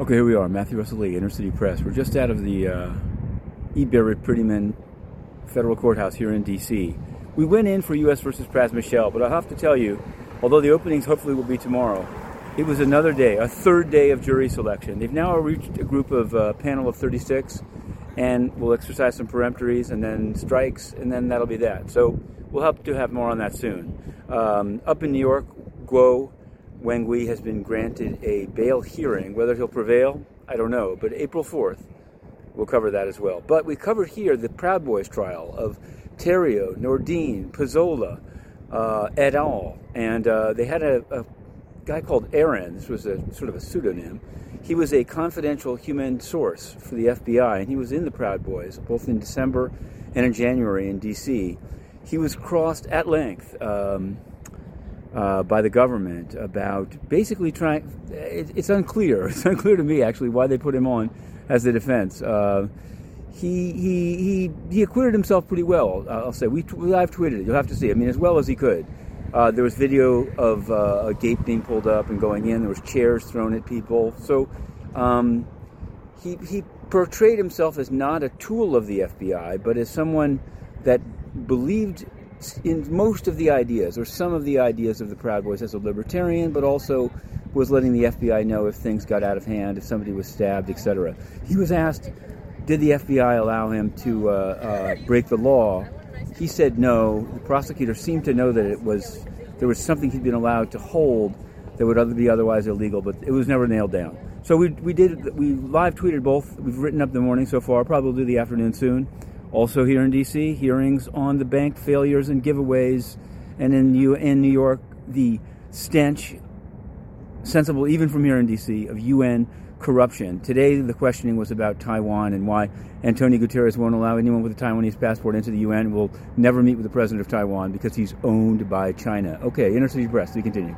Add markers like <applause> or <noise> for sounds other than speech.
Okay, here we are, Matthew Russell Lee, Inner City Press. We're just out of the uh, E. Barrett Prettyman Federal Courthouse here in D.C. We went in for U.S. versus Pras Michel, but I have to tell you, although the openings hopefully will be tomorrow, it was another day, a third day of jury selection. They've now reached a group of uh, panel of 36, and we'll exercise some peremptories and then strikes, and then that'll be that. So we'll hope to have more on that soon. Um, up in New York, Guo Wengui has been granted a bail hearing. Whether he'll prevail, I don't know. But April 4th, we'll cover that as well. But we covered here the Proud Boys trial of Tarrio, Nordean, Pezzola, uh, et al. And uh, they had a, a, guy called Aaron. This was a sort of a pseudonym. He was a confidential human source for the FBI, and he was in the Proud Boys both in December and in January in D.C. He was crossed at length. Um, uh, by the government about basically trying. It, it's unclear. <laughs> It's unclear to me actually why they put him on as the defense. Uh, he, he he he acquitted himself pretty well. Uh, I'll say we live tweeted it. You'll have to see. I mean, as well as he could. Uh, there was video of uh, a gate being pulled up and going in. There was chairs thrown at people. So um, he he portrayed himself as not a tool of the FBI, but as someone that believed in most of the ideas, or some of the ideas of the Proud Boys as a libertarian, but also was letting the FBI know if things got out of hand, if somebody was stabbed, etc. He was asked, did the FBI allow him to uh, uh, break the law? He said no. The prosecutor seemed to know that it was there was something he'd been allowed to hold that would be otherwise illegal, but it was never nailed down. So we, we did we live tweeted both. We've written up the morning so far. Probably do the afternoon soon. Also here in D.C., hearings on the bank failures and giveaways, and in New, in New York, the stench, sensible even from here in D.C., of UN corruption. Today, the questioning was about Taiwan and why Antonio Guterres won't allow anyone with a Taiwanese passport into the UN. Will never meet with the president of Taiwan because he's owned by China. Okay, Inner City Press. We continue.